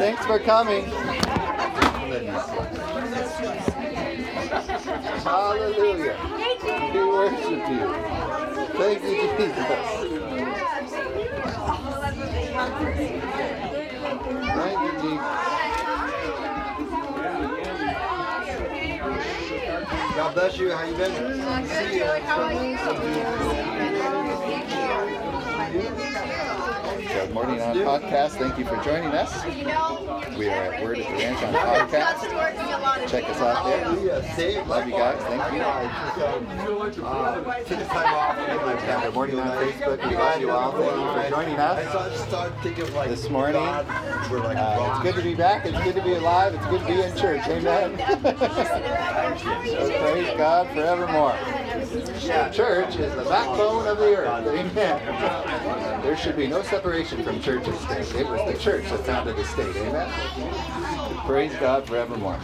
Thanks for coming. Hallelujah. We worship you. Thank you, Jesus. Thank you, Jesus. God bless you. How you been? Good. See you. Good morning on podcast. Thank you for joining us. We are at Word at the Ranch on podcast. Check us out there. Love you guys. Thank you. Uh, took time off. Good morning on Facebook. We love you all. Thank you for joining us this morning. Uh, it's good to be back. It's good to be alive. It's good to be in church. Amen. so praise God forevermore. The church is the backbone of the earth. Amen. There should be no separation from church and state. It was the church that founded the state. Amen. Praise God forevermore.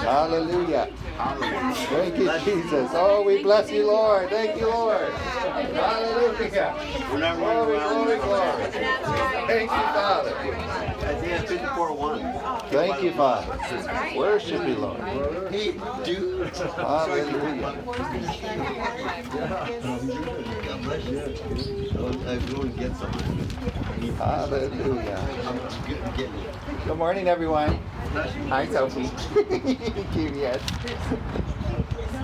Hallelujah. Thank you, Jesus. Oh, we bless you, Lord. Thank you, Lord. Hallelujah. Glory, glory, glory. Thank you, Father. Isaiah 54 1. Thank you, Father. Worship you, Lord. Hey, do. Hallelujah. God. I'll go and get some. Hallelujah. Good. Morning, everyone. Hi, Sophie. Yes.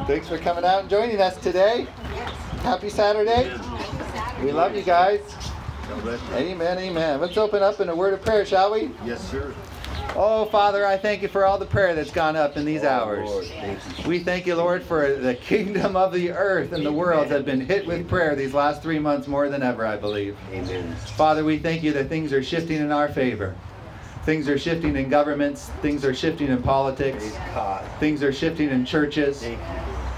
Thanks for coming out and joining us today. Happy Saturday. We love you guys. God bless you. Amen, amen. Let's open up in a word of prayer, shall we? Yes, sir. Oh, Father, I thank you for all the prayer that's gone up in these hours. Lord, thank. We thank you, Lord, for the kingdom of the earth and the world have been hit with prayer these last three months more than ever, I believe. Amen. Father, we thank you that things are shifting in our favor. Things are shifting in governments, things are shifting in politics, things are shifting in churches,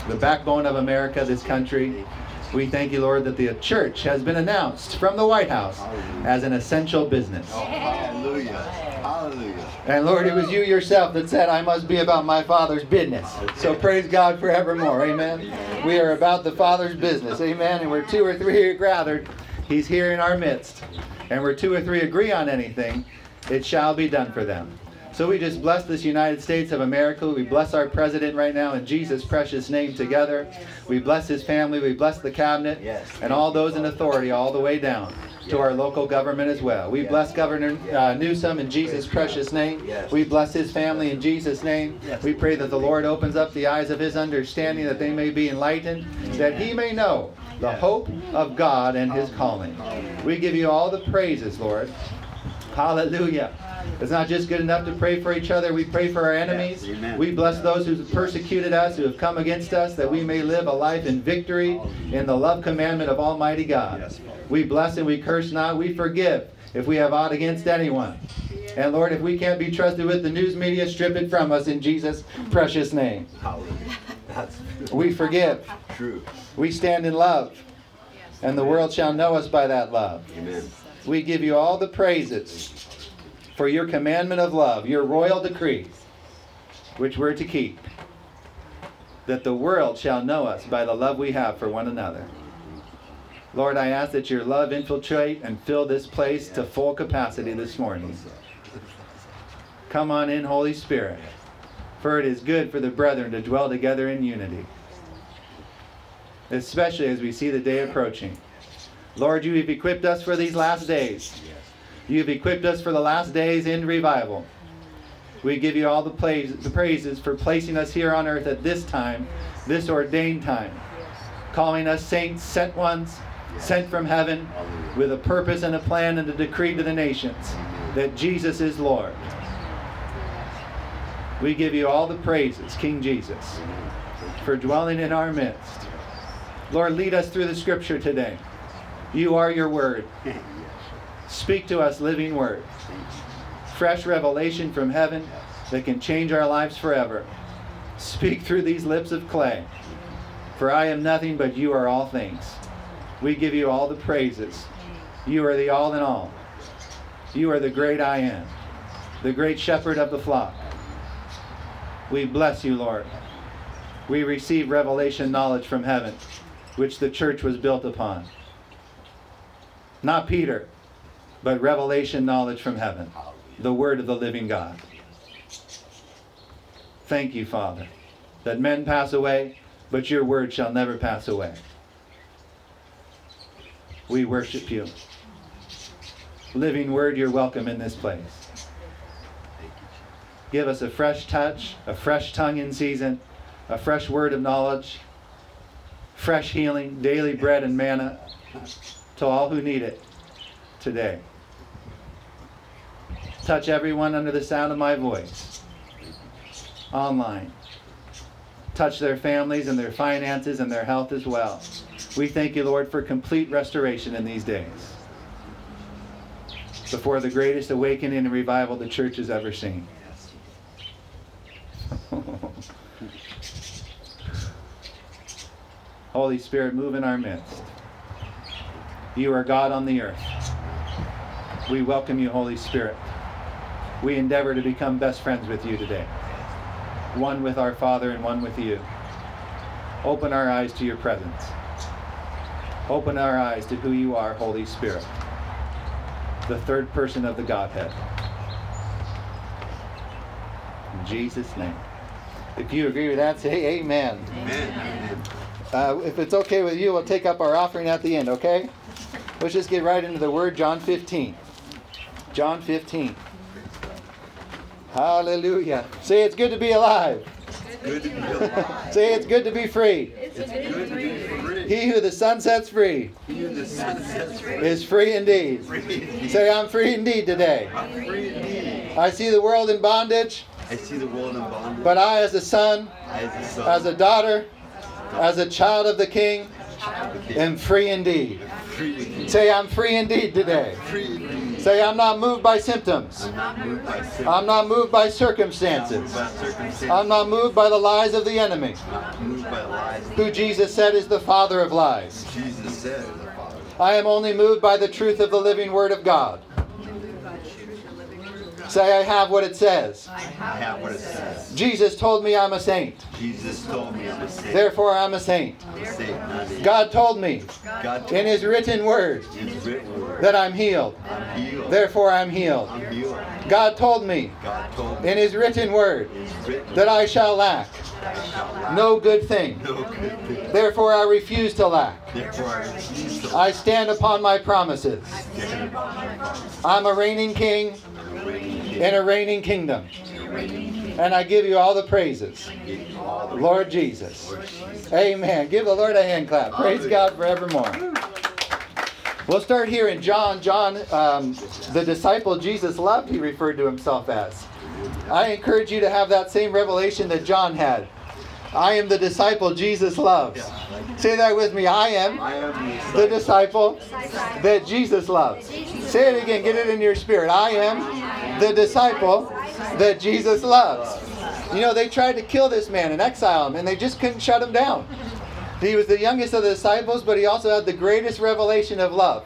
the backbone of America, this country. We thank you, Lord, that the church has been announced from the White House as an essential business. Oh, hallelujah. Hallelujah. And Lord, it was you yourself that said, I must be about my Father's business. So praise God forevermore. Amen. We are about the Father's business. Amen. And where two or three are gathered, He's here in our midst. And where two or three agree on anything, it shall be done for them. So we just bless this United States of America. We bless our president right now in Jesus' precious name together. We bless his family. We bless the cabinet Yes. and all those in authority all the way down to our local government as well. We bless Governor uh, Newsom in Jesus' precious name. We bless his family in Jesus' name. We pray that the Lord opens up the eyes of his understanding that they may be enlightened, that he may know the hope of God and his calling. We give you all the praises, Lord. Hallelujah. It's not just good enough to pray for each other. We pray for our enemies. Yes. We bless those who have persecuted us, who have come against us, that we may live a life in victory in the love commandment of Almighty God. Yes, We bless and we curse not. We forgive if we have aught against anyone. And Lord, if we can't be trusted with the news media, strip it from us in Jesus' precious name. We forgive. true. We stand in love. And the world shall know us by that love. Amen. We give you all the praises for your commandment of love, your royal decree, which we're to keep, that the world shall know us by the love we have for one another. Lord, I ask that your love infiltrate and fill this place to full capacity this morning. Come on in, Holy Spirit, for it is good for the brethren to dwell together in unity, especially as we see the day approaching. Lord, you have equipped us for these last days. You have equipped us for the last days in revival. We give you all the, the praises for placing us here on earth at this time, this ordained time, calling us saints, sent ones, sent from heaven, with a purpose and a plan and a decree to the nations that Jesus is Lord. We give you all the praises, King Jesus, for dwelling in our midst. Lord, lead us through the scripture today. You are your word. Speak to us, living word. Fresh revelation from heaven that can change our lives forever. Speak through these lips of clay. For I am nothing, but you are all things. We give you all the praises. You are the all in all. You are the great I am, the great shepherd of the flock. We bless you, Lord. We receive revelation knowledge from heaven, which the church was built upon. Not Peter, but revelation knowledge from heaven. the word of the living God. Thank you, Father, that men pass away, but your word shall never pass away. We worship you. Living word, you're welcome in this place. Give us a fresh touch, a fresh tongue in season, a fresh word of knowledge, fresh healing, daily bread and manna to all who need it today. Touch everyone under the sound of my voice online. Touch their families and their finances and their health as well. We thank you, Lord, for complete restoration in these days. Before the greatest awakening and revival the church has ever seen. Holy Spirit, move in our midst. You are God on the earth. We welcome you, Holy Spirit. We endeavor to become best friends with you today, one with our Father and one with you. Open our eyes to your presence. Open our eyes to who you are, Holy Spirit, the third person of the Godhead. In Jesus' name. If you agree with that, say amen. Amen. Uh, if it's okay with you, we'll take up our offering at the end, okay? Let's just get right into the word, John 15. John 15. Hallelujah. Say it's good to be alive. Good to be alive. Say it's good to be free. It's good to be free. He who the Son sets free He who the Son sets free. is free indeed. Free indeed. Say, I'm free indeed today. I'm free indeed. I see the world in bondage, I see the world in bondage. but I, as a son, as a son, as a daughter, as a child of the King, of the King. am free indeed. free indeed. Say, I'm free indeed today. Say, I'm not moved by symptoms. I'm not moved by. I'm not moved by I'm not moved circumstances. I'm not moved by the lies of the enemy, I'm not moved by lies. who Jesus said is the father of lies. Jesus said, the Father. I am only moved by the truth of the living word of God. Say, I have what it says. I have what it says. Jesus told me I'm a saint. Jesus told me I'm a saint. Therefore, I'm a saint. I'm a saint, God told me God in His written word His written word. that I'm healed. I'm healed. Therefore, I'm healed. I'm healed. God told me God told me in His written word His written that I shall lack no good thing. no good thing. Therefore, I refuse to lack. Therefore, I refuse to I stand upon my promises. stand upon my promise. I'm a reigning king In a reigning kingdom. And I give you all the praises. Lord Jesus. Amen. Give the Lord a hand clap. Praise God forevermore. We'll start here in John. John, um, the disciple Jesus loved, he referred to himself as. I encourage you to have that same revelation that John had. I am the disciple Jesus loves. Say that with me. I am the disciple that Jesus loves. Say it again. Get it in your spirit. I am the disciple that Jesus loves. You know, they tried to kill this man and exile him, and they just couldn't shut him down. He was the youngest of the disciples, but he also had the greatest revelation of love.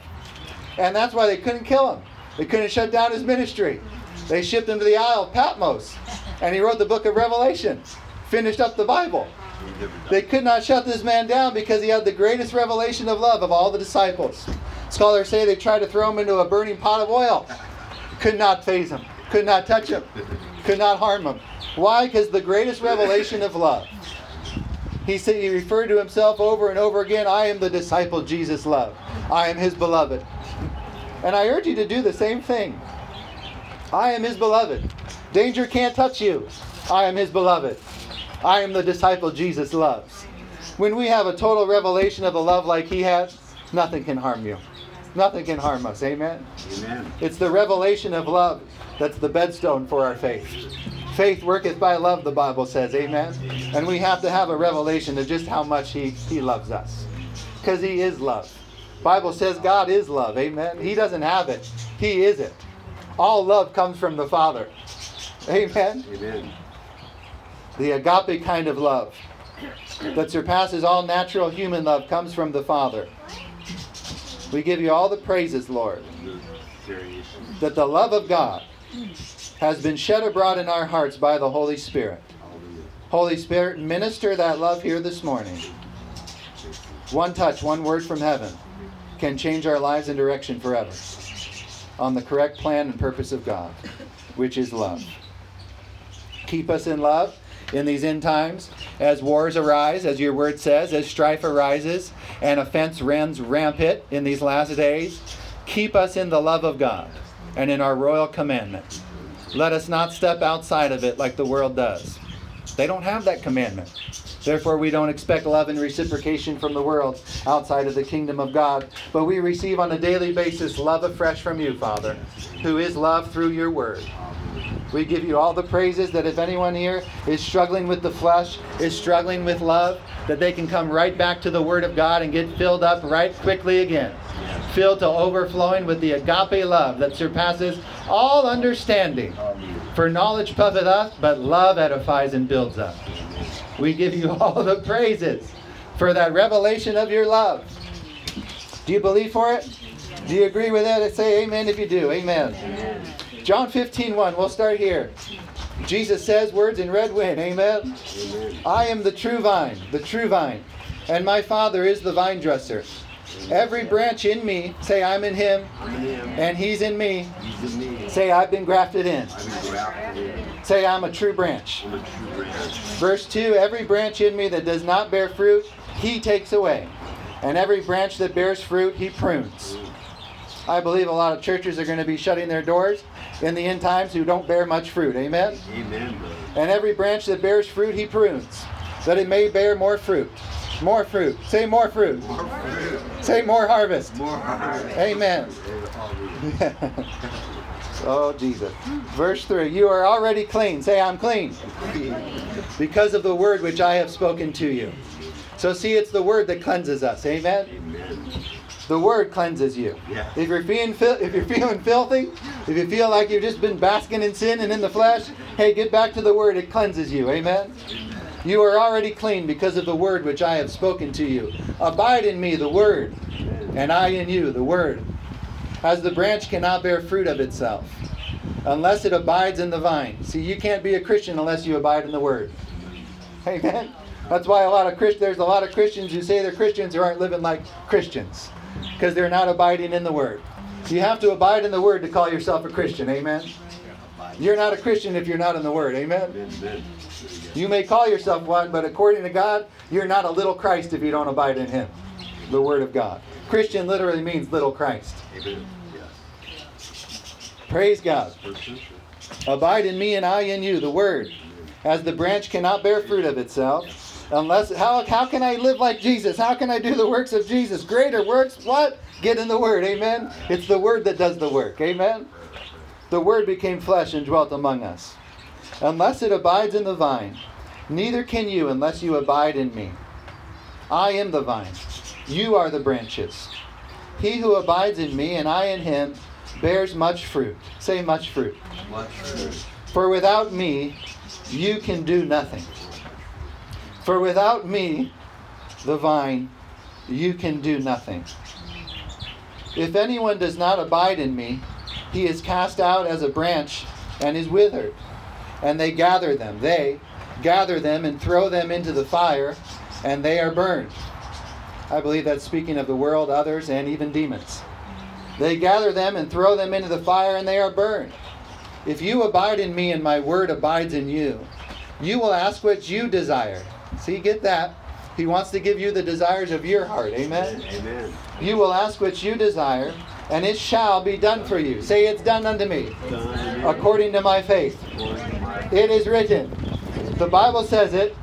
And that's why they couldn't kill him. They couldn't shut down his ministry. They shipped him to the Isle of Patmos, and he wrote the book of Revelation, finished up the Bible. They could not shut this man down because he had the greatest revelation of love of all the disciples. Scholars say they tried to throw him into a burning pot of oil. Could not faze him, could not touch him, could not harm him. Why? Because the greatest revelation of love. He said he referred to himself over and over again, I am the disciple Jesus loved. I am his beloved. And I urge you to do the same thing. I am his beloved. Danger can't touch you. I am his beloved. I am the disciple Jesus loves. When we have a total revelation of the love like he had, nothing can harm you. Nothing can harm us. Amen. Amen. It's the revelation of love that's the bedstone for our faith. Faith worketh by love, the Bible says. Amen. And we have to have a revelation of just how much he, he loves us. Because he is love. Bible says God is love. Amen. He doesn't have it. He is it. All love comes from the Father. Amen. Amen. The agape kind of love that surpasses all natural human love comes from the Father. We give you all the praises, Lord, that the love of God has been shed abroad in our hearts by the Holy Spirit. Holy Spirit, minister that love here this morning. One touch, one word from heaven can change our lives and direction forever on the correct plan and purpose of God. which is love. Keep us in love in these end times as wars arise, as your word says, as strife arises and offense runs rampant in these last days. Keep us in the love of God and in our royal commandment. Let us not step outside of it like the world does. They don't have that commandment. Therefore, we don't expect love and reciprocation from the world outside of the kingdom of God. But we receive on a daily basis love afresh from you, Father, who is love through your word. We give you all the praises that if anyone here is struggling with the flesh, is struggling with love, that they can come right back to the Word of God and get filled up right quickly again. Filled to overflowing with the agape love that surpasses all understanding. For knowledge puffeth up, but love edifies and builds up. We give you all the praises for that revelation of your love. Do you believe for it? Do you agree with it? Say amen if you do. Amen. amen. John 15, 1. We'll start here. Jesus says words in red wind. Amen. Amen. I am the true vine, the true vine, and my Father is the vine dresser. Every branch in me, say I'm in him, and he's in me. Say I've been grafted in. Say I'm a true branch. Verse 2 Every branch in me that does not bear fruit, he takes away. And every branch that bears fruit, he prunes. Mm. I believe a lot of churches are going to be shutting their doors in the end times who don't bear much fruit. Amen? Amen. And every branch that bears fruit, he prunes, that it may bear more fruit. More fruit. Say more fruit. More fruit. Say more harvest. More harvest. Amen. oh, Jesus. Verse 3 You are already clean. Say, I'm clean. Because of the word which I have spoken to you. So, see, it's the word that cleanses us. Amen? Amen. The word cleanses you. Yeah. If you're feeling if you're feeling filthy, if you feel like you've just been basking in sin and in the flesh, hey, get back to the word. It cleanses you. Amen. You are already clean because of the word which I have spoken to you. Abide in me, the word, and I in you, the word. As the branch cannot bear fruit of itself unless it abides in the vine. See, you can't be a Christian unless you abide in the word. Amen. That's why a lot of Christ, there's a lot of Christians who say they're Christians who aren't living like Christians because they're not abiding in the Word. You have to abide in the Word to call yourself a Christian. Amen. You're not a Christian if you're not in the Word. Amen. You may call yourself one, but according to God, you're not a little Christ if you don't abide in Him. The Word of God. Christian literally means little Christ. Amen. Praise God. Abide in me and I in you, the Word. As the branch cannot bear fruit of itself Unless how how can I live like Jesus? How can I do the works of Jesus? Greater works? What? Get in the word. Amen. It's the word that does the work. Amen. The word became flesh and dwelt among us. Unless it abides in the vine, neither can you unless you abide in me. I am the vine. You are the branches. He who abides in me and I in him bears much fruit. Say much fruit. Much fruit. For without me you can do nothing. For without me, the vine, you can do nothing. If anyone does not abide in me, he is cast out as a branch and is withered. And they gather them. They gather them and throw them into the fire, and they are burned. I believe that's speaking of the world, others, and even demons. They gather them and throw them into the fire, and they are burned. If you abide in me and my word abides in you, you will ask what you desire See, get that. He wants to give you the desires of your heart. Amen? Amen. You will ask what you desire, and it shall be done for you. Say, It's done unto me, done. according to my faith. It is written. The Bible says it,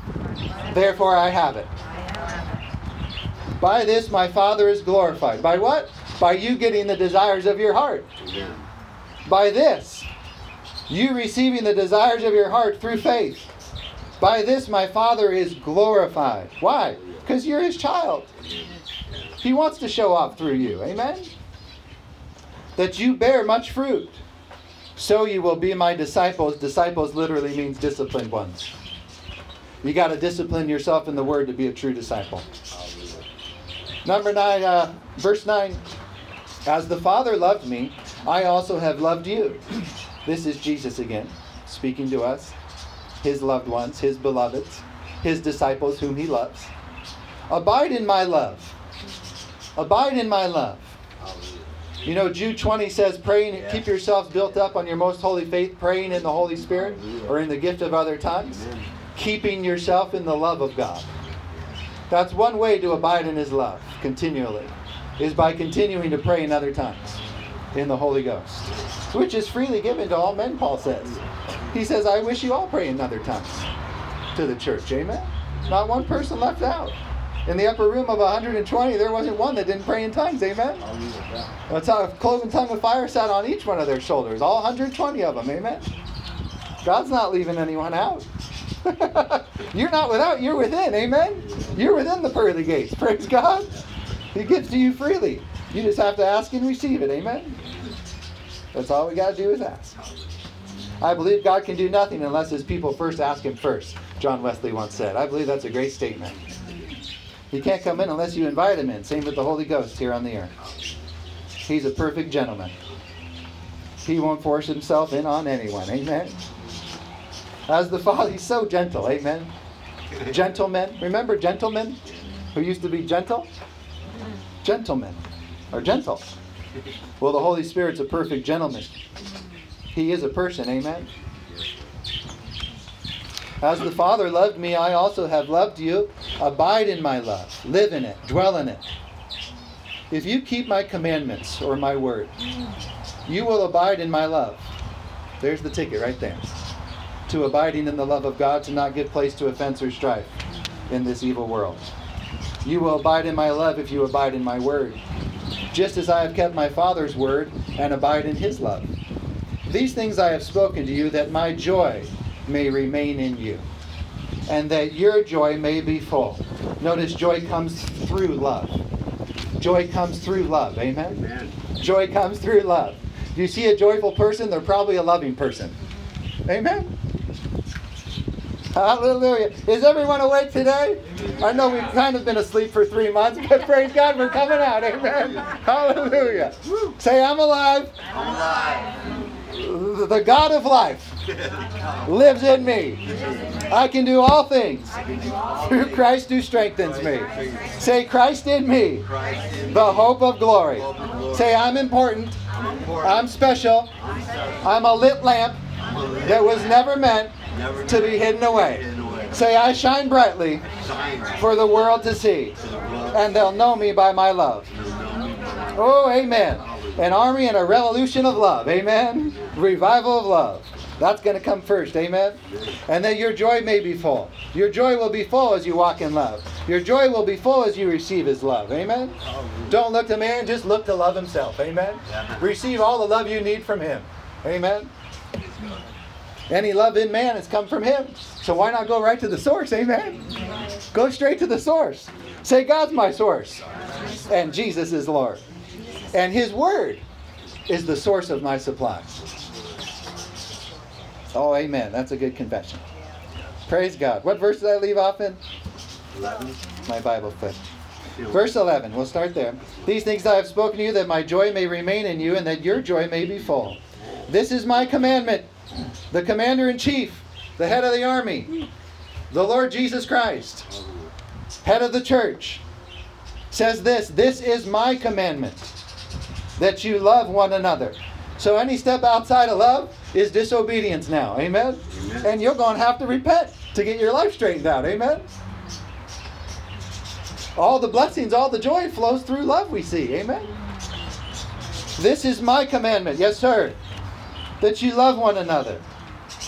therefore I have it. By this my Father is glorified. By what? By you getting the desires of your heart. By this, you receiving the desires of your heart through faith. By this my Father is glorified. Why? Because you're his child. He wants to show off through you. Amen? That you bear much fruit. So you will be my disciples. Disciples literally means disciplined ones. You got to discipline yourself in the word to be a true disciple. Number nine, uh, verse nine. As the Father loved me, I also have loved you. This is Jesus again, speaking to us his loved ones, his beloveds, his disciples whom he loves. Abide in my love. Abide in my love. You know, Jude 20 says, praying, Yeah. keep yourselves built up on your most holy faith, praying in the Holy Spirit or in the gift of other tongues, Amen. keeping yourself in the love of God. That's one way to abide in His love continually, is by continuing to pray in other tongues in the Holy Ghost, which is freely given to all men, Paul says. He says, I wish you all pray in other tongues to the church. Amen? Not one person left out. In the upper room of 120, there wasn't one that didn't pray in tongues. Amen? That's how a cloven tongue of fire sat on each one of their shoulders, all 120 of them. Amen? God's not leaving anyone out. you're not without, you're within. Amen? You're within the pearly gates. Praise God. He gives to you freely. You just have to ask and receive it. Amen? That's all we got to do is ask. I believe God can do nothing unless his people first ask him first, John Wesley once said. I believe that's a great statement. He can't come in unless you invite him in. Same with the Holy Ghost here on the earth. He's a perfect gentleman. He won't force himself in on anyone. Amen. As the Father, he's so gentle. Amen. Gentlemen. Remember gentlemen who used to be gentle? Gentlemen. Or gentle. Well, the Holy Spirit's a perfect gentleman. He is a person. Amen. As the Father loved me, I also have loved you. Abide in my love. Live in it. Dwell in it. If you keep my commandments or my word, you will abide in my love. There's the ticket right there. To abiding in the love of God, to not give place to offense or strife in this evil world. You will abide in my love if you abide in my word, just as I have kept my Father's word and abide in his love. These things I have spoken to you, that my joy may remain in you, and that your joy may be full. Notice joy comes through love. Joy comes through love. Amen? Amen. Joy comes through love. Do you see a joyful person? They're probably a loving person. Amen? Hallelujah. Is everyone awake today? I know we've kind of been asleep for three months, but praise God, we're coming out. Amen. Hallelujah. Say, I'm alive. I'm alive. The God of life lives in me. I can do all things through Christ who strengthens me. Say, Christ in me, the. Hope of glory. Say, I'm important. I'm special. I'm a lit lamp that was never meant Never to be hidden away. hidden away. Say, I shine brightly Shine for the world to see, to the world. and they'll know me by my love. Oh, amen. An army and a revolution of love. Amen. Revival of love. That's going to come first. Amen. And then your joy may be full. Your joy will be full as you walk in love. Your joy will be full as you receive His love. Amen. Don't look to man, just look to love Himself. Amen. Receive all the love you need from Him. Amen. Any love in man has come from Him. So why not go right to the source? Amen. Go straight to the source. Say, God's my source. And Jesus is Lord. And His Word is the source of my supply. Oh, amen. That's a good confession. Praise God. What verse did I leave off in? Eleven. My Bible flipped. Verse 11, we'll start there. These things I have spoken to you, that my joy may remain in you, and that your joy may be full. This is my commandment. The commander in chief, the head of the army, the Lord Jesus Christ, head of the church, says this This is my commandment, that you love one another. So any step outside of love is disobedience now. Amen? Amen. And you're going to have to repent to get your life straightened out. Amen? All the blessings, all the joy flows through love, we see. Amen? This is my commandment. Yes, sir. That you love one another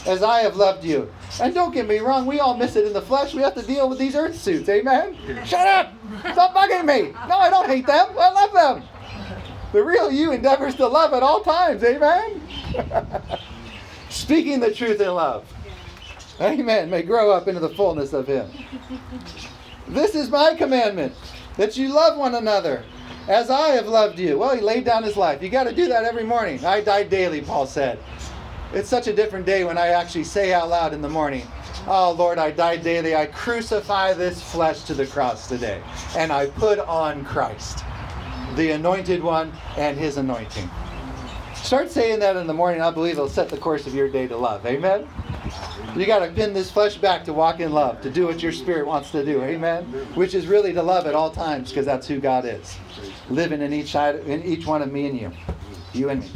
as I have loved you. And don't get me wrong, we all miss it in the flesh. We have to deal with these earth suits. Amen? Shut up! Stop bugging me! No, I don't hate them. I love them. The real you endeavors to love at all times. Amen? Speaking the truth in love. Amen. May grow up into the fullness of Him. This is my commandment that you love one another as I have loved you. Well, he laid down his life. You got to do that every morning. I die daily, Paul said. It's such a different day when I actually say out loud in the morning, Oh Lord, I die daily. I crucify this flesh to the cross today. And I put on Christ, the anointed one, and his anointing. Start saying that in the morning. I believe it'll set the course of your day to love. Amen? You got to pin this flesh back to walk in love, to do what your spirit wants to do. Amen. Which is really to love at all times, because that's who God is, living in each side, in each one of me and you, you and me.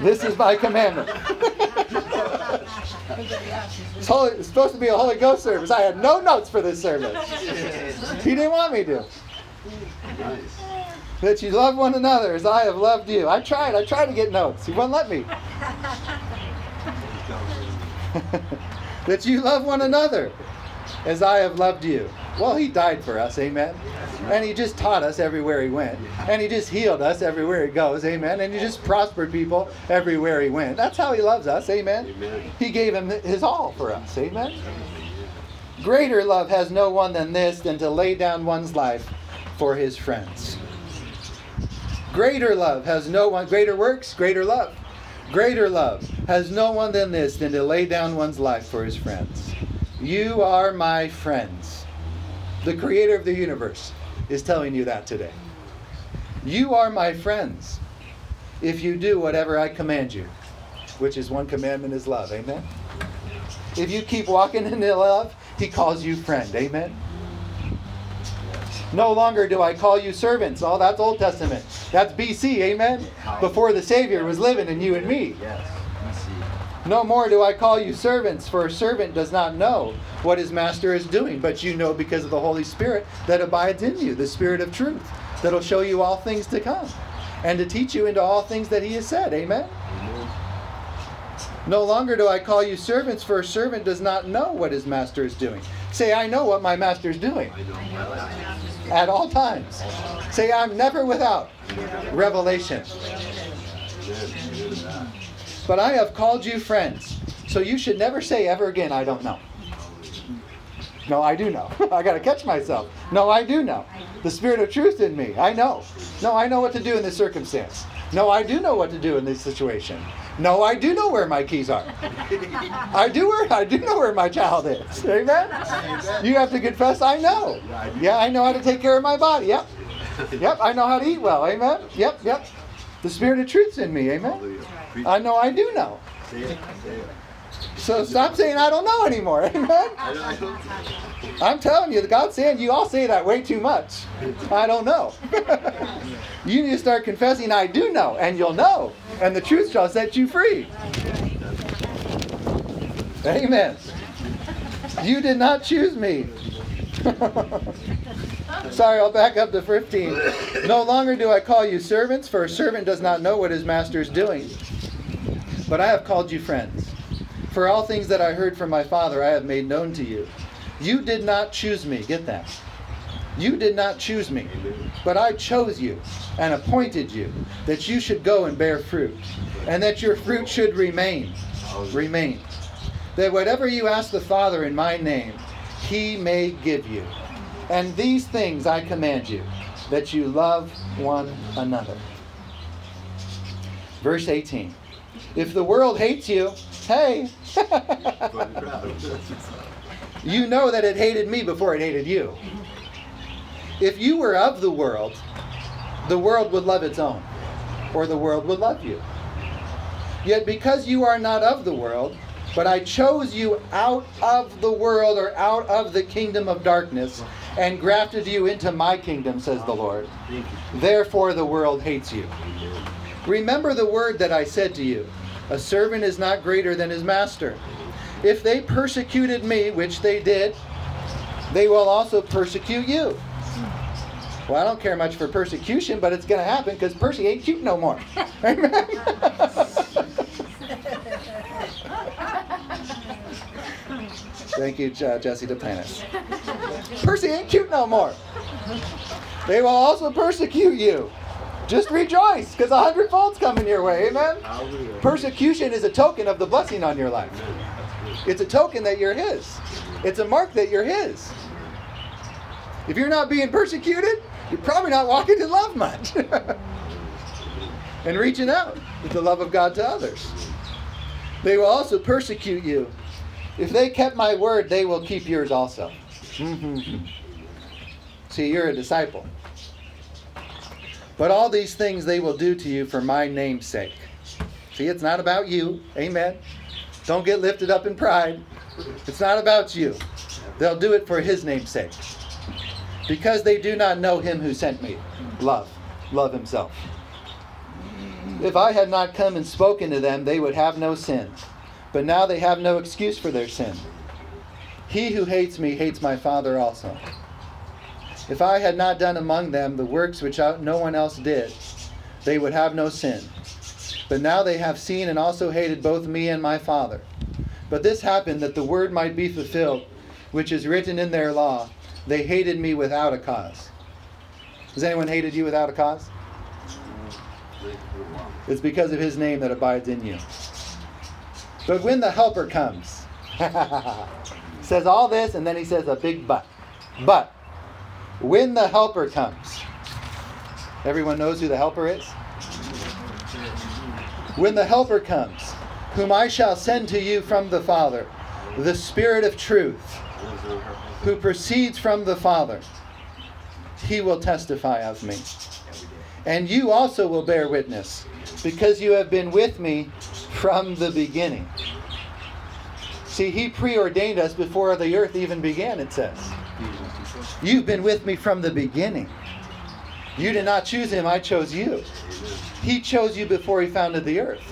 This is my commandment. it's, holy, it's supposed to be a Holy Ghost service. I had no notes for this service. He didn't want me to. That you love one another as I have loved you. I tried. I tried to get notes. He wouldn't let me. that you love one another as I have loved you. Well, he died for us, amen. And he just taught us everywhere he went. And he just healed us everywhere he goes, amen. And he just prospered people everywhere he went. That's how he loves us, amen. Amen. He gave him his all for us, amen. Greater love has no one than this than to lay down one's life for his friends. Greater love has no one, greater works, greater love. Greater love has no one than this than to lay down one's life for his friends. You are my friends. The creator of the universe is telling you that today. You are my friends if you do whatever I command you, which is one commandment is love. Amen. If you keep walking in love, he calls you friend. Amen. No longer do I call you servants. Oh, that's Old Testament. That's BC. Amen. Before the Savior was living in you and me. Yes. No more do I call you servants, for a servant does not know what his master is doing, but you know because of the Holy Spirit that abides in you, the Spirit of truth, that'll show you all things to come, and to teach you into all things that he has said. Amen? Amen. No longer do I call you servants, for a servant does not know what his master is doing. Say, I know what my master is doing I know my life. at all times. Say, I'm never without revelation. But I have called you friends. So you should never say ever again, I don't know. No, I do know. I got to catch myself. No, I do know. The spirit of truth in me. I know. No, I know what to do in this circumstance. No, I do know what to do in this situation. No, I do know where my keys are. I do where I do know where my child is. Amen. You have to confess I know. Yeah, I know how to take care of my body. Yep. Yep, I know how to eat well. Amen. Yep, yep. The spirit of truth's in me. Amen. I know I do know. So stop saying I don't know anymore. Amen. I'm telling you, God's saying you all say that way too much. I don't know. you need to start confessing I do know, and you'll know. And the truth shall set you free. Amen. You did not choose me. Sorry, I'll back up to 15. No longer do I call you servants, for a servant does not know what his master is doing. But I have called you friends. For all things that I heard from my Father I have made known to you. You did not choose me. Get that. You did not choose me, but I chose you and appointed you that you should go and bear fruit, and that your fruit should remain. Remain. That whatever you ask the Father in my name, he may give you. And these things I command you, that you love one another. Verse 18. If the world hates you, hey, For the crowd. you know that it hated me before it hated you. If you were of the world, the world would love its own, or the world would love you. Yet because you are not of the world, but I chose you out of the world or out of the kingdom of darkness and grafted you into my kingdom, says the Lord. Therefore the world hates you. Remember the word that I said to you A servant is not greater than his master. If they persecuted me, which they did, they will also persecute you. Well, I don't care much for persecution, but it's going to happen because Percy ain't cute no more. Thank you, uh, Jesse Duplantis. Percy ain't cute no more. They will also persecute you. Just rejoice, because a hundredfold's coming your way. Amen. Persecution is a token of the blessing on your life. It's a token that you're His. It's a mark that you're His. If you're not being persecuted, you're probably not walking in love much. and reaching out with the love of God to others. They will also persecute you. If they kept my word, they will keep yours also. See, you're a disciple. But all these things they will do to you for my name's sake. See, it's not about you. Amen. Don't get lifted up in pride. It's not about you. They'll do it for his name's sake. Because they do not know him who sent me. Love. Love himself. If I had not come and spoken to them, they would have no sin. But now they have no excuse for their sin. He who hates me hates my Father also. If I had not done among them the works which no one else did, they would have no sin. But now they have seen and also hated both me and my Father. But this happened that the word might be fulfilled, which is written in their law. They hated me without a cause. Has anyone hated you without a cause? It's because of his name that abides in you. But when the helper comes, says all this, and then he says a big but. But when the helper comes, everyone knows who the helper is? When the helper comes, whom I shall send to you from the Father, the Spirit of truth, who proceeds from the Father, he will testify of me. And you also will bear witness, because you have been with me from the beginning. See, he preordained us before the earth even began, it says. You've been with me from the beginning. You did not choose him, I chose you. He chose you before he founded the earth.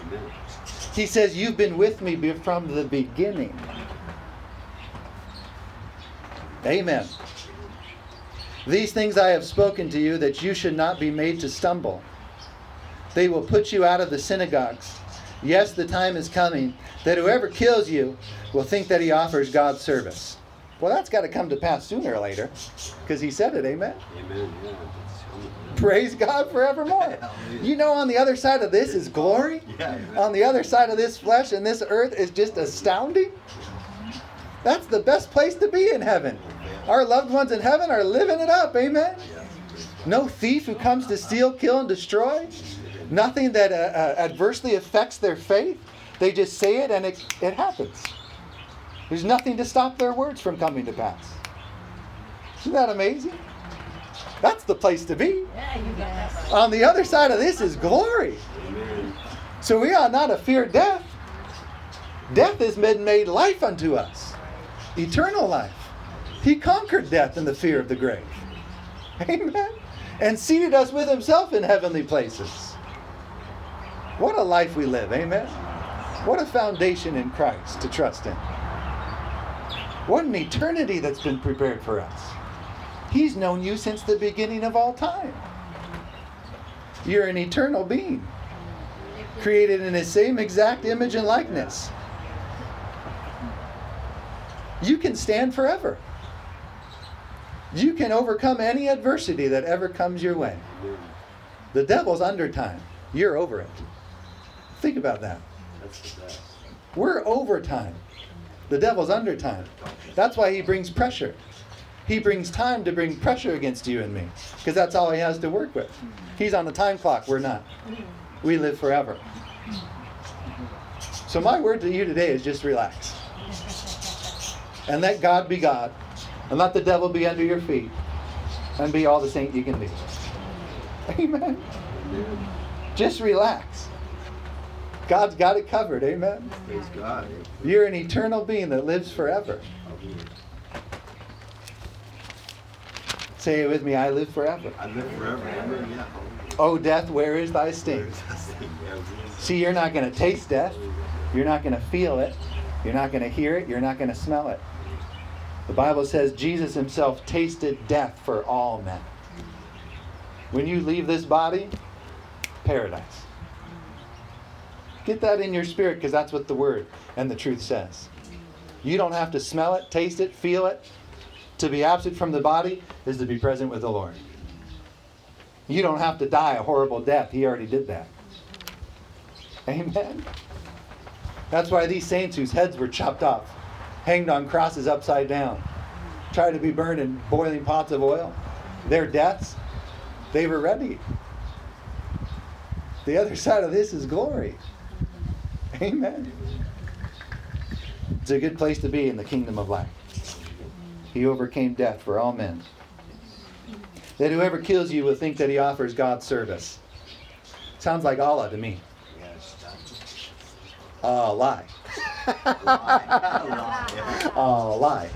He says, You've been with me from the beginning. Amen. These things I have spoken to you that you should not be made to stumble. They will put you out of the synagogues. Yes, the time is coming that whoever kills you will think that he offers God service. Well, that's got to come to pass sooner or later because he said it. Amen. Amen. Yeah. Praise God forevermore. You know, on the other side of this is glory. Yeah. On the other side of this flesh and this earth is just astounding. That's the best place to be in heaven. Our loved ones in heaven are living it up. Amen. No thief who comes to steal, kill, and destroy. Nothing that uh, uh, adversely affects their faith. They just say it and it, it happens. There's nothing to stop their words from coming to pass. Isn't that amazing? That's the place to be. On the other side of this is glory. So we ought not to fear death. Death has been made life unto us, eternal life. He conquered death and the fear of the grave. Amen. And seated us with himself in heavenly places. What a life we live. Amen. What a foundation in Christ to trust in. What an eternity that's been prepared for us. He's known you since the beginning of all time. You're an eternal being, created in His same exact image and likeness. You can stand forever. You can overcome any adversity that ever comes your way. The devil's under time. You're over it. Think about that. We're over time. The devil's under time. That's why he brings pressure. He brings time to bring pressure against you and me because that's all he has to work with. He's on the time clock, we're not. We live forever. So, my word to you today is just relax. And let God be God. And let the devil be under your feet. And be all the saint you can be. Amen. Just relax. God's got it covered. Amen. Praise God. You're an eternal being that lives forever. Say it with me I live forever. I live forever. Amen. Yeah. Oh, death, where is thy sting? See, you're not going to taste death. You're not going to feel it. You're not going to hear it. You're not going to smell it. The Bible says Jesus himself tasted death for all men. When you leave this body, paradise. Get that in your spirit because that's what the Word and the truth says. You don't have to smell it, taste it, feel it. To be absent from the body is to be present with the Lord. You don't have to die a horrible death. He already did that. Amen. That's why these saints whose heads were chopped off, hanged on crosses upside down, tried to be burned in boiling pots of oil, their deaths, they were ready. The other side of this is glory. Amen. It's a good place to be in the kingdom of light. He overcame death for all men. That whoever kills you will think that he offers God service. Sounds like Allah to me. Oh, lie. oh, lie.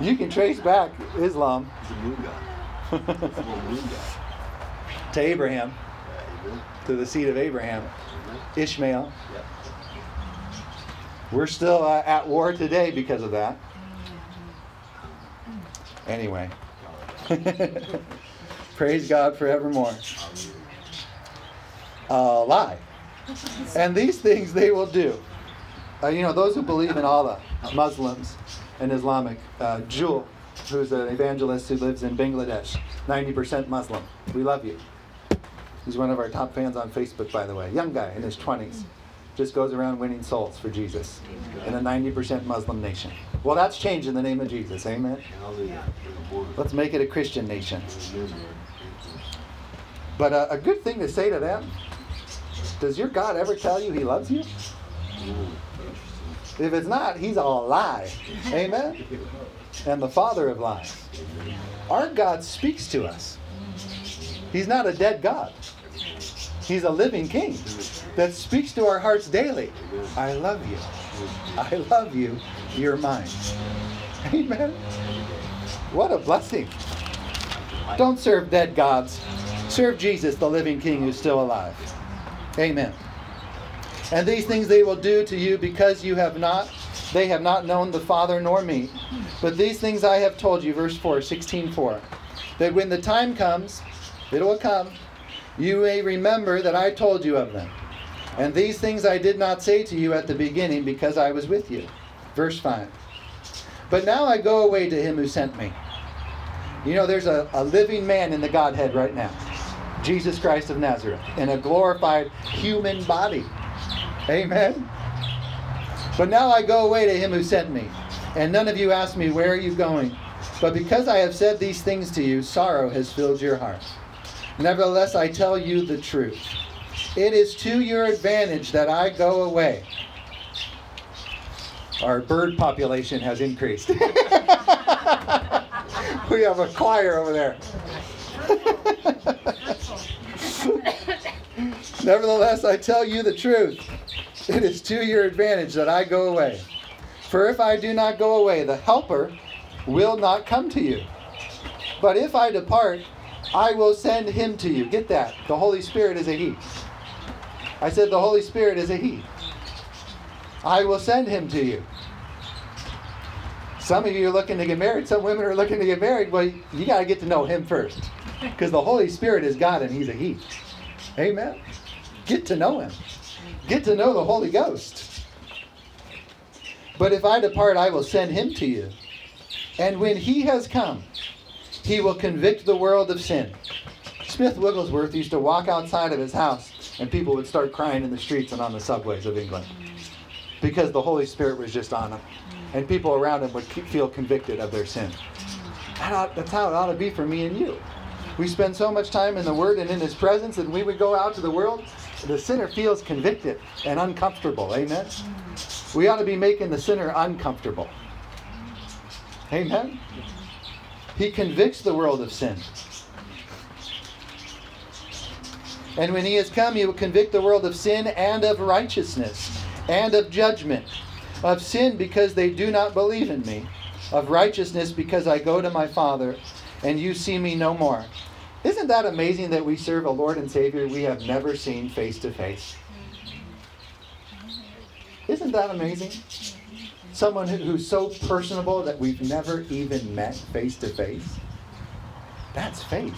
You can trace back Islam He's a moon god. He's a little moon god. to Abraham. To the seed of Abraham, Ishmael. Yeah. We're still uh, at war today because of that. Anyway, praise God forevermore. Uh, lie. And these things they will do. Uh, you know, those who believe in Allah, Muslims and Islamic, uh, Jewel, who's an evangelist who lives in Bangladesh, 90% Muslim. We love you. He's one of our top fans on Facebook, by the way. Young guy in his 20s. Just goes around winning souls for Jesus in a 90% Muslim nation. Well, that's changed in the name of Jesus. Amen. Let's make it a Christian nation. But uh, a good thing to say to them does your God ever tell you he loves you? If it's not, he's a lie. Amen? And the father of lies. Our God speaks to us. He's not a dead God, he's a living king that speaks to our hearts daily. I love you. I love you. You're mine. Amen. What a blessing. Don't serve dead gods. Serve Jesus, the living King who's still alive. Amen. And these things they will do to you because you have not, they have not known the Father nor me. But these things I have told you, verse 4, 16 4, that when the time comes, it will come, you may remember that I told you of them. And these things I did not say to you at the beginning because I was with you. Verse 5. But now I go away to him who sent me. You know, there's a, a living man in the Godhead right now Jesus Christ of Nazareth, in a glorified human body. Amen. But now I go away to him who sent me. And none of you ask me, Where are you going? But because I have said these things to you, sorrow has filled your heart. Nevertheless, I tell you the truth. It is to your advantage that I go away. Our bird population has increased. we have a choir over there. Nevertheless, I tell you the truth. It is to your advantage that I go away. For if I do not go away, the Helper will not come to you. But if I depart, I will send him to you. Get that. The Holy Spirit is a He. I said the Holy Spirit is a He. I will send him to you. Some of you are looking to get married. Some women are looking to get married. Well, you got to get to know him first. Because the Holy Spirit is God and he's a He. Amen. Get to know him. Get to know the Holy Ghost. But if I depart, I will send him to you. And when he has come, he will convict the world of sin. Smith Wigglesworth used to walk outside of his house, and people would start crying in the streets and on the subways of England because the Holy Spirit was just on him. And people around him would feel convicted of their sin. That's how it ought to be for me and you. We spend so much time in the Word and in His presence, and we would go out to the world, the sinner feels convicted and uncomfortable. Amen? We ought to be making the sinner uncomfortable. Amen? He convicts the world of sin. And when he has come, he will convict the world of sin and of righteousness and of judgment. Of sin because they do not believe in me. Of righteousness because I go to my Father and you see me no more. Isn't that amazing that we serve a Lord and Savior we have never seen face to face? Isn't that amazing? Someone who's so personable that we've never even met face to face. That's faith.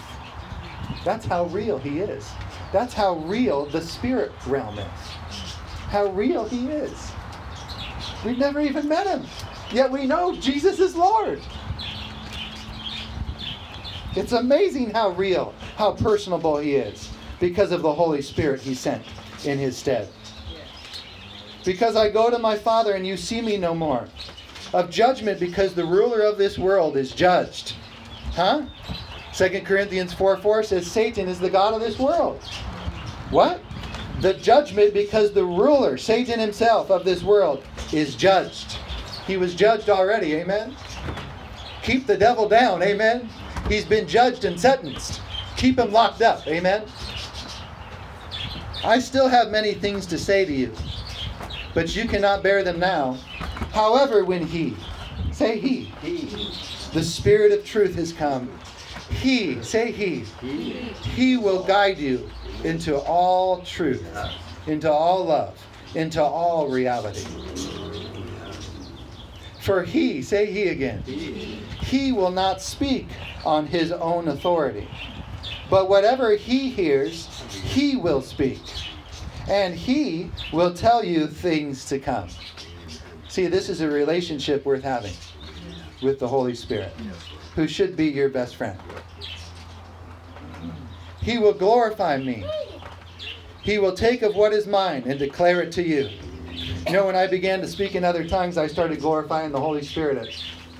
That's how real He is. That's how real the spirit realm is. How real He is. We've never even met Him, yet we know Jesus is Lord. It's amazing how real, how personable He is because of the Holy Spirit He sent in His stead. Because I go to my Father and you see me no more. Of judgment because the ruler of this world is judged. Huh? 2 Corinthians 4 4 says Satan is the God of this world. What? The judgment because the ruler, Satan himself of this world, is judged. He was judged already, amen? Keep the devil down, amen? He's been judged and sentenced. Keep him locked up, amen? I still have many things to say to you, but you cannot bear them now. However, when He, say He, He. the Spirit of truth has come, He, say He, He. He will guide you into all truth, into all love, into all reality. For He, say He again, He. He will not speak on His own authority, but whatever He hears, He will speak, and He will tell you things to come. See, this is a relationship worth having with the Holy Spirit, who should be your best friend. He will glorify me. He will take of what is mine and declare it to you. You know, when I began to speak in other tongues, I started glorifying the Holy Spirit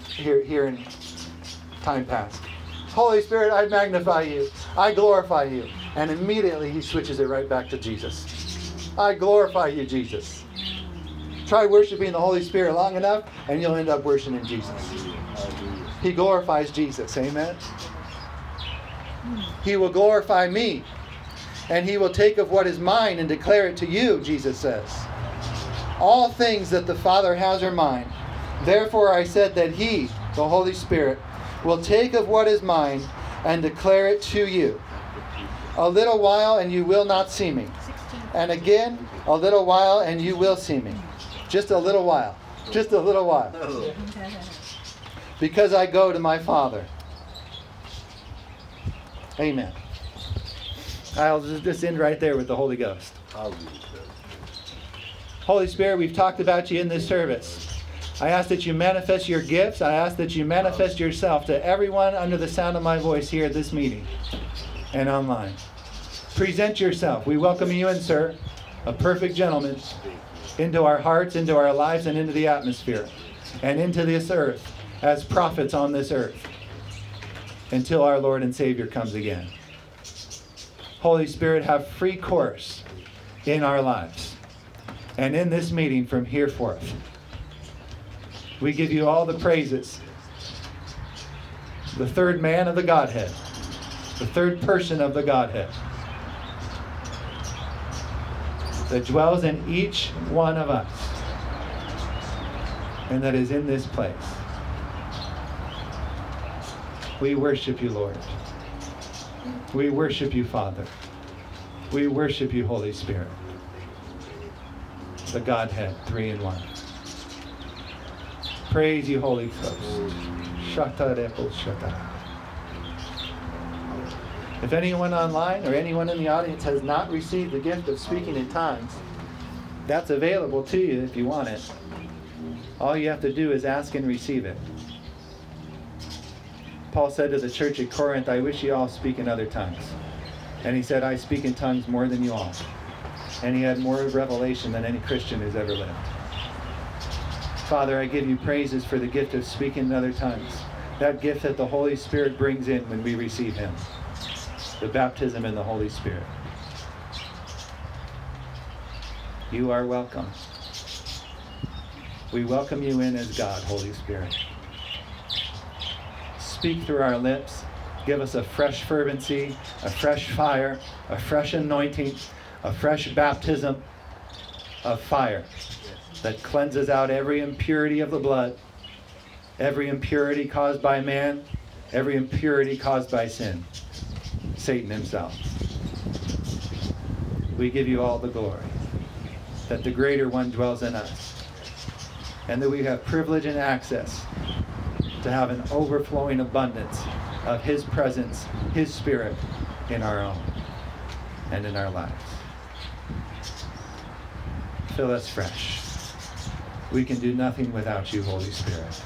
here, here in time past. Holy Spirit, I magnify you. I glorify you. And immediately he switches it right back to Jesus. I glorify you, Jesus. Try worshiping the Holy Spirit long enough, and you'll end up worshiping Jesus. He glorifies Jesus. Amen. He will glorify me, and he will take of what is mine and declare it to you, Jesus says. All things that the Father has are mine. Therefore I said that he, the Holy Spirit, will take of what is mine and declare it to you. A little while, and you will not see me. And again, a little while, and you will see me. Just a little while. Just a little while. Because I go to my Father. Amen. I'll just end right there with the Holy Ghost. Holy Spirit, we've talked about you in this service. I ask that you manifest your gifts. I ask that you manifest yourself to everyone under the sound of my voice here at this meeting and online. Present yourself. We welcome you in, sir, a perfect gentleman, into our hearts, into our lives, and into the atmosphere, and into this earth as prophets on this earth until our Lord and Savior comes again. Holy Spirit, have free course in our lives and in this meeting from here forth. We give you all the praises. The third man of the Godhead, the third person of the Godhead, that dwells in each one of us and that is in this place. We worship you, Lord. We worship you, Father. We worship you, Holy Spirit. The Godhead, three in one. Praise you, Holy Ghost. Shata repo shata. If anyone online or anyone in the audience has not received the gift of speaking in tongues, that's available to you if you want it. All you have to do is ask and receive it. Paul said to the church at Corinth, I wish you all speak in other tongues. And he said, I speak in tongues more than you all. And he had more revelation than any Christian who's ever lived. Father, I give you praises for the gift of speaking in other tongues. That gift that the Holy Spirit brings in when we receive him. The baptism in the Holy Spirit. You are welcome. We welcome you in as God, Holy Spirit. Speak through our lips. Give us a fresh fervency, a fresh fire, a fresh anointing, a fresh baptism of fire that cleanses out every impurity of the blood, every impurity caused by man, every impurity caused by sin, Satan himself. We give you all the glory that the greater one dwells in us and that we have privilege and access to have an overflowing abundance of his presence, his spirit in our own and in our lives. Fill us fresh. We can do nothing without you, Holy Spirit.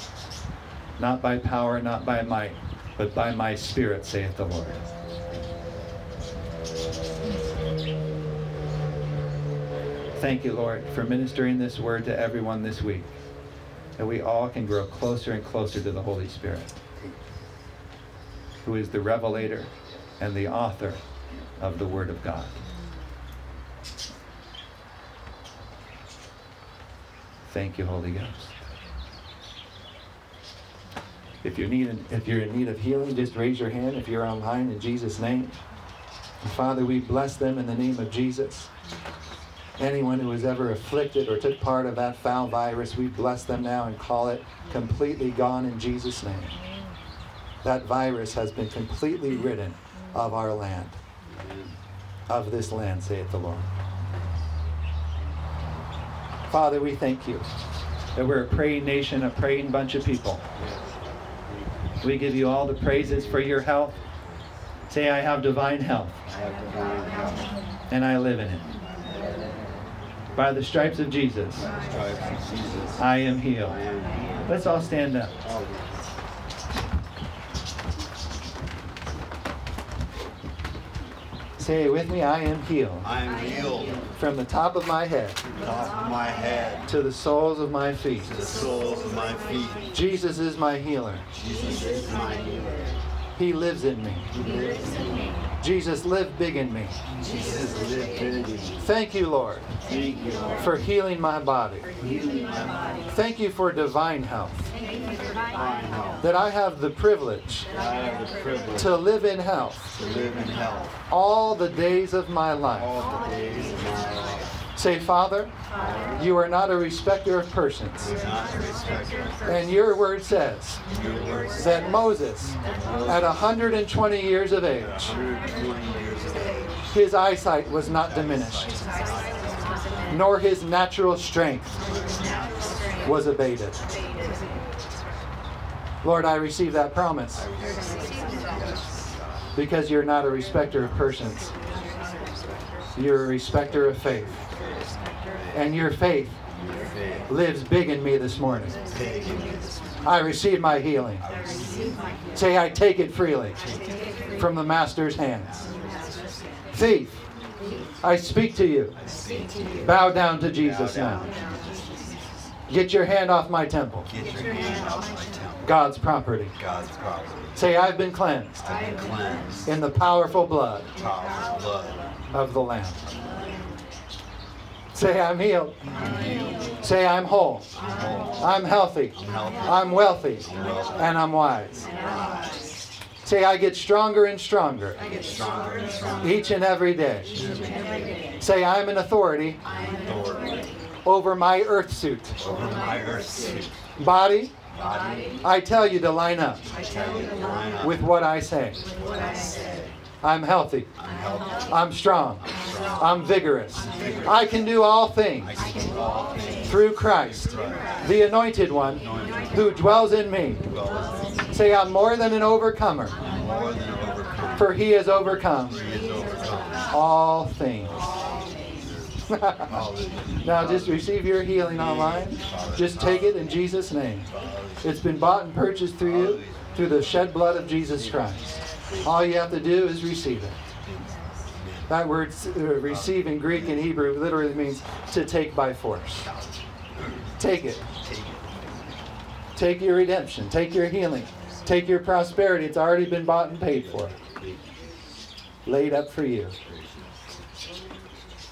Not by power, not by might, but by my spirit, saith the Lord. Thank you, Lord, for ministering this word to everyone this week. That we all can grow closer and closer to the Holy Spirit, who is the revelator and the author of the Word of God. Thank you, Holy Ghost. If you're, need, if you're in need of healing, just raise your hand. If you're online, in Jesus' name. Father, we bless them in the name of Jesus. Anyone who was ever afflicted or took part of that foul virus, we bless them now and call it completely gone in Jesus' name. That virus has been completely ridden of our land, of this land, saith the Lord. Father, we thank you that we're a praying nation, a praying bunch of people. We give you all the praises for your health. Say, I have divine health, and I live in it. By the stripes of Jesus, I am healed. Let's all stand up. Say with me I am healed. I am healed From the top of my head from the top of my head to the soles of my feet. to the soles of my feet. Jesus is my healer. Jesus is my healer. He lives in me. Jesus, live big in me. Jesus lives in me. Thank you, Lord, Thank you, Lord. for healing my body. Healing my body. Thank you for divine health. That I have the privilege have the privilege to live in health to live in health all the days of my life. Say, Father, you are not a respecter of persons. Respecter of persons. And your word says Your word says that Moses, at 120 years of age, 120 years of age. his eyesight was not diminished, nor his natural strength was abated. Lord, I receive that promise because you're not a respecter of persons. You're a respecter of faith. And your faith lives big in me this morning. I receive my healing. Say, I take it freely from the Master's hands. Thief, I speak to you. Bow down to Jesus now. Get your hand off my temple, Get your hand off my temple. God's property. God's property. Say, I've been cleansed I've been cleansed. in the powerful blood Powerful blood. Of the Lamb. Say, I'm healed. Say, I'm whole. I'm healthy. I'm wealthy. And I'm wise. Say, I get stronger and stronger each and every day. Say, I'm an authority over my earth suit. Body. I tell you to line up with what I say. I'm healthy. I'm healthy. I'm strong. I'm vigorous. I can do all things do all things through Christ, the anointed one who dwells in me. well as Say, I'm more than an overcomer, than for he has overcome He is overcome. all things. Now just receive your healing online. Just take it in Jesus' name. It's been bought and purchased through you through the shed blood of Jesus Christ. All you have to do is receive it. That word uh, receive in Greek and Hebrew literally means to take by force. Take it. Take your redemption. Take your healing. Take your prosperity. It's already been bought and paid for. Laid up for you.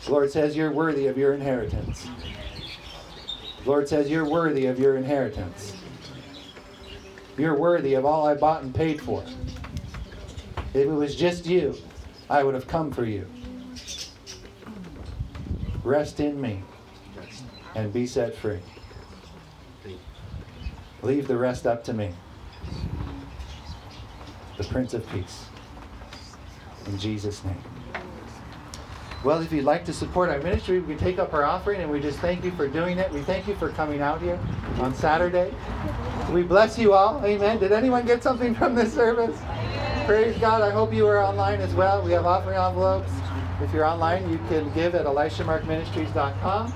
The Lord says you're worthy of your inheritance. The Lord says you're worthy of your inheritance. You're worthy of all I bought and paid for. If it was just you, I would have come for you. Rest in me and be set free. Leave the rest up to me. The Prince of Peace. In Jesus' name. Well, if you'd like to support our ministry, we take up our offering and we just thank you for doing it. We thank you for coming out here on Saturday. We bless you all. Amen. Did anyone get something from this service? Praise God. I hope you are online as well. We have offering envelopes. If you're online, you can give at elishamarkministries.com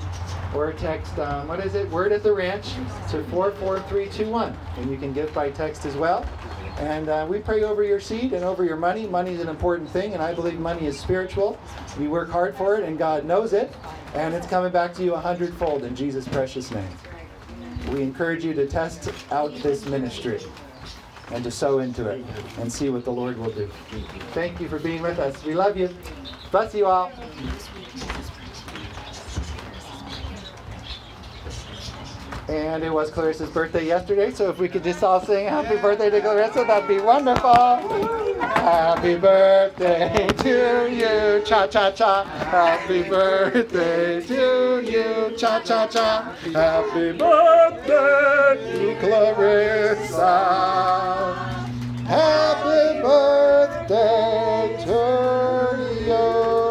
or text, um, what is it, Word at the Ranch to 44321. And you can give by text as well. And uh, we pray over your seed and over your money. Money is an important thing, and I believe money is spiritual. We work hard for it, and God knows it. And it's coming back to you a hundredfold in Jesus' precious name. We encourage you to test out this ministry and to sow into it and see what the Lord will do. Thank you for being with us. We love you. Bless you all. And it was Clarissa's birthday yesterday, so if we could just all sing happy birthday to Clarissa, that'd be wonderful. Happy birthday to you, cha cha cha. Happy birthday to you, cha cha cha. Happy birthday to Clarissa. Happy birthday to you.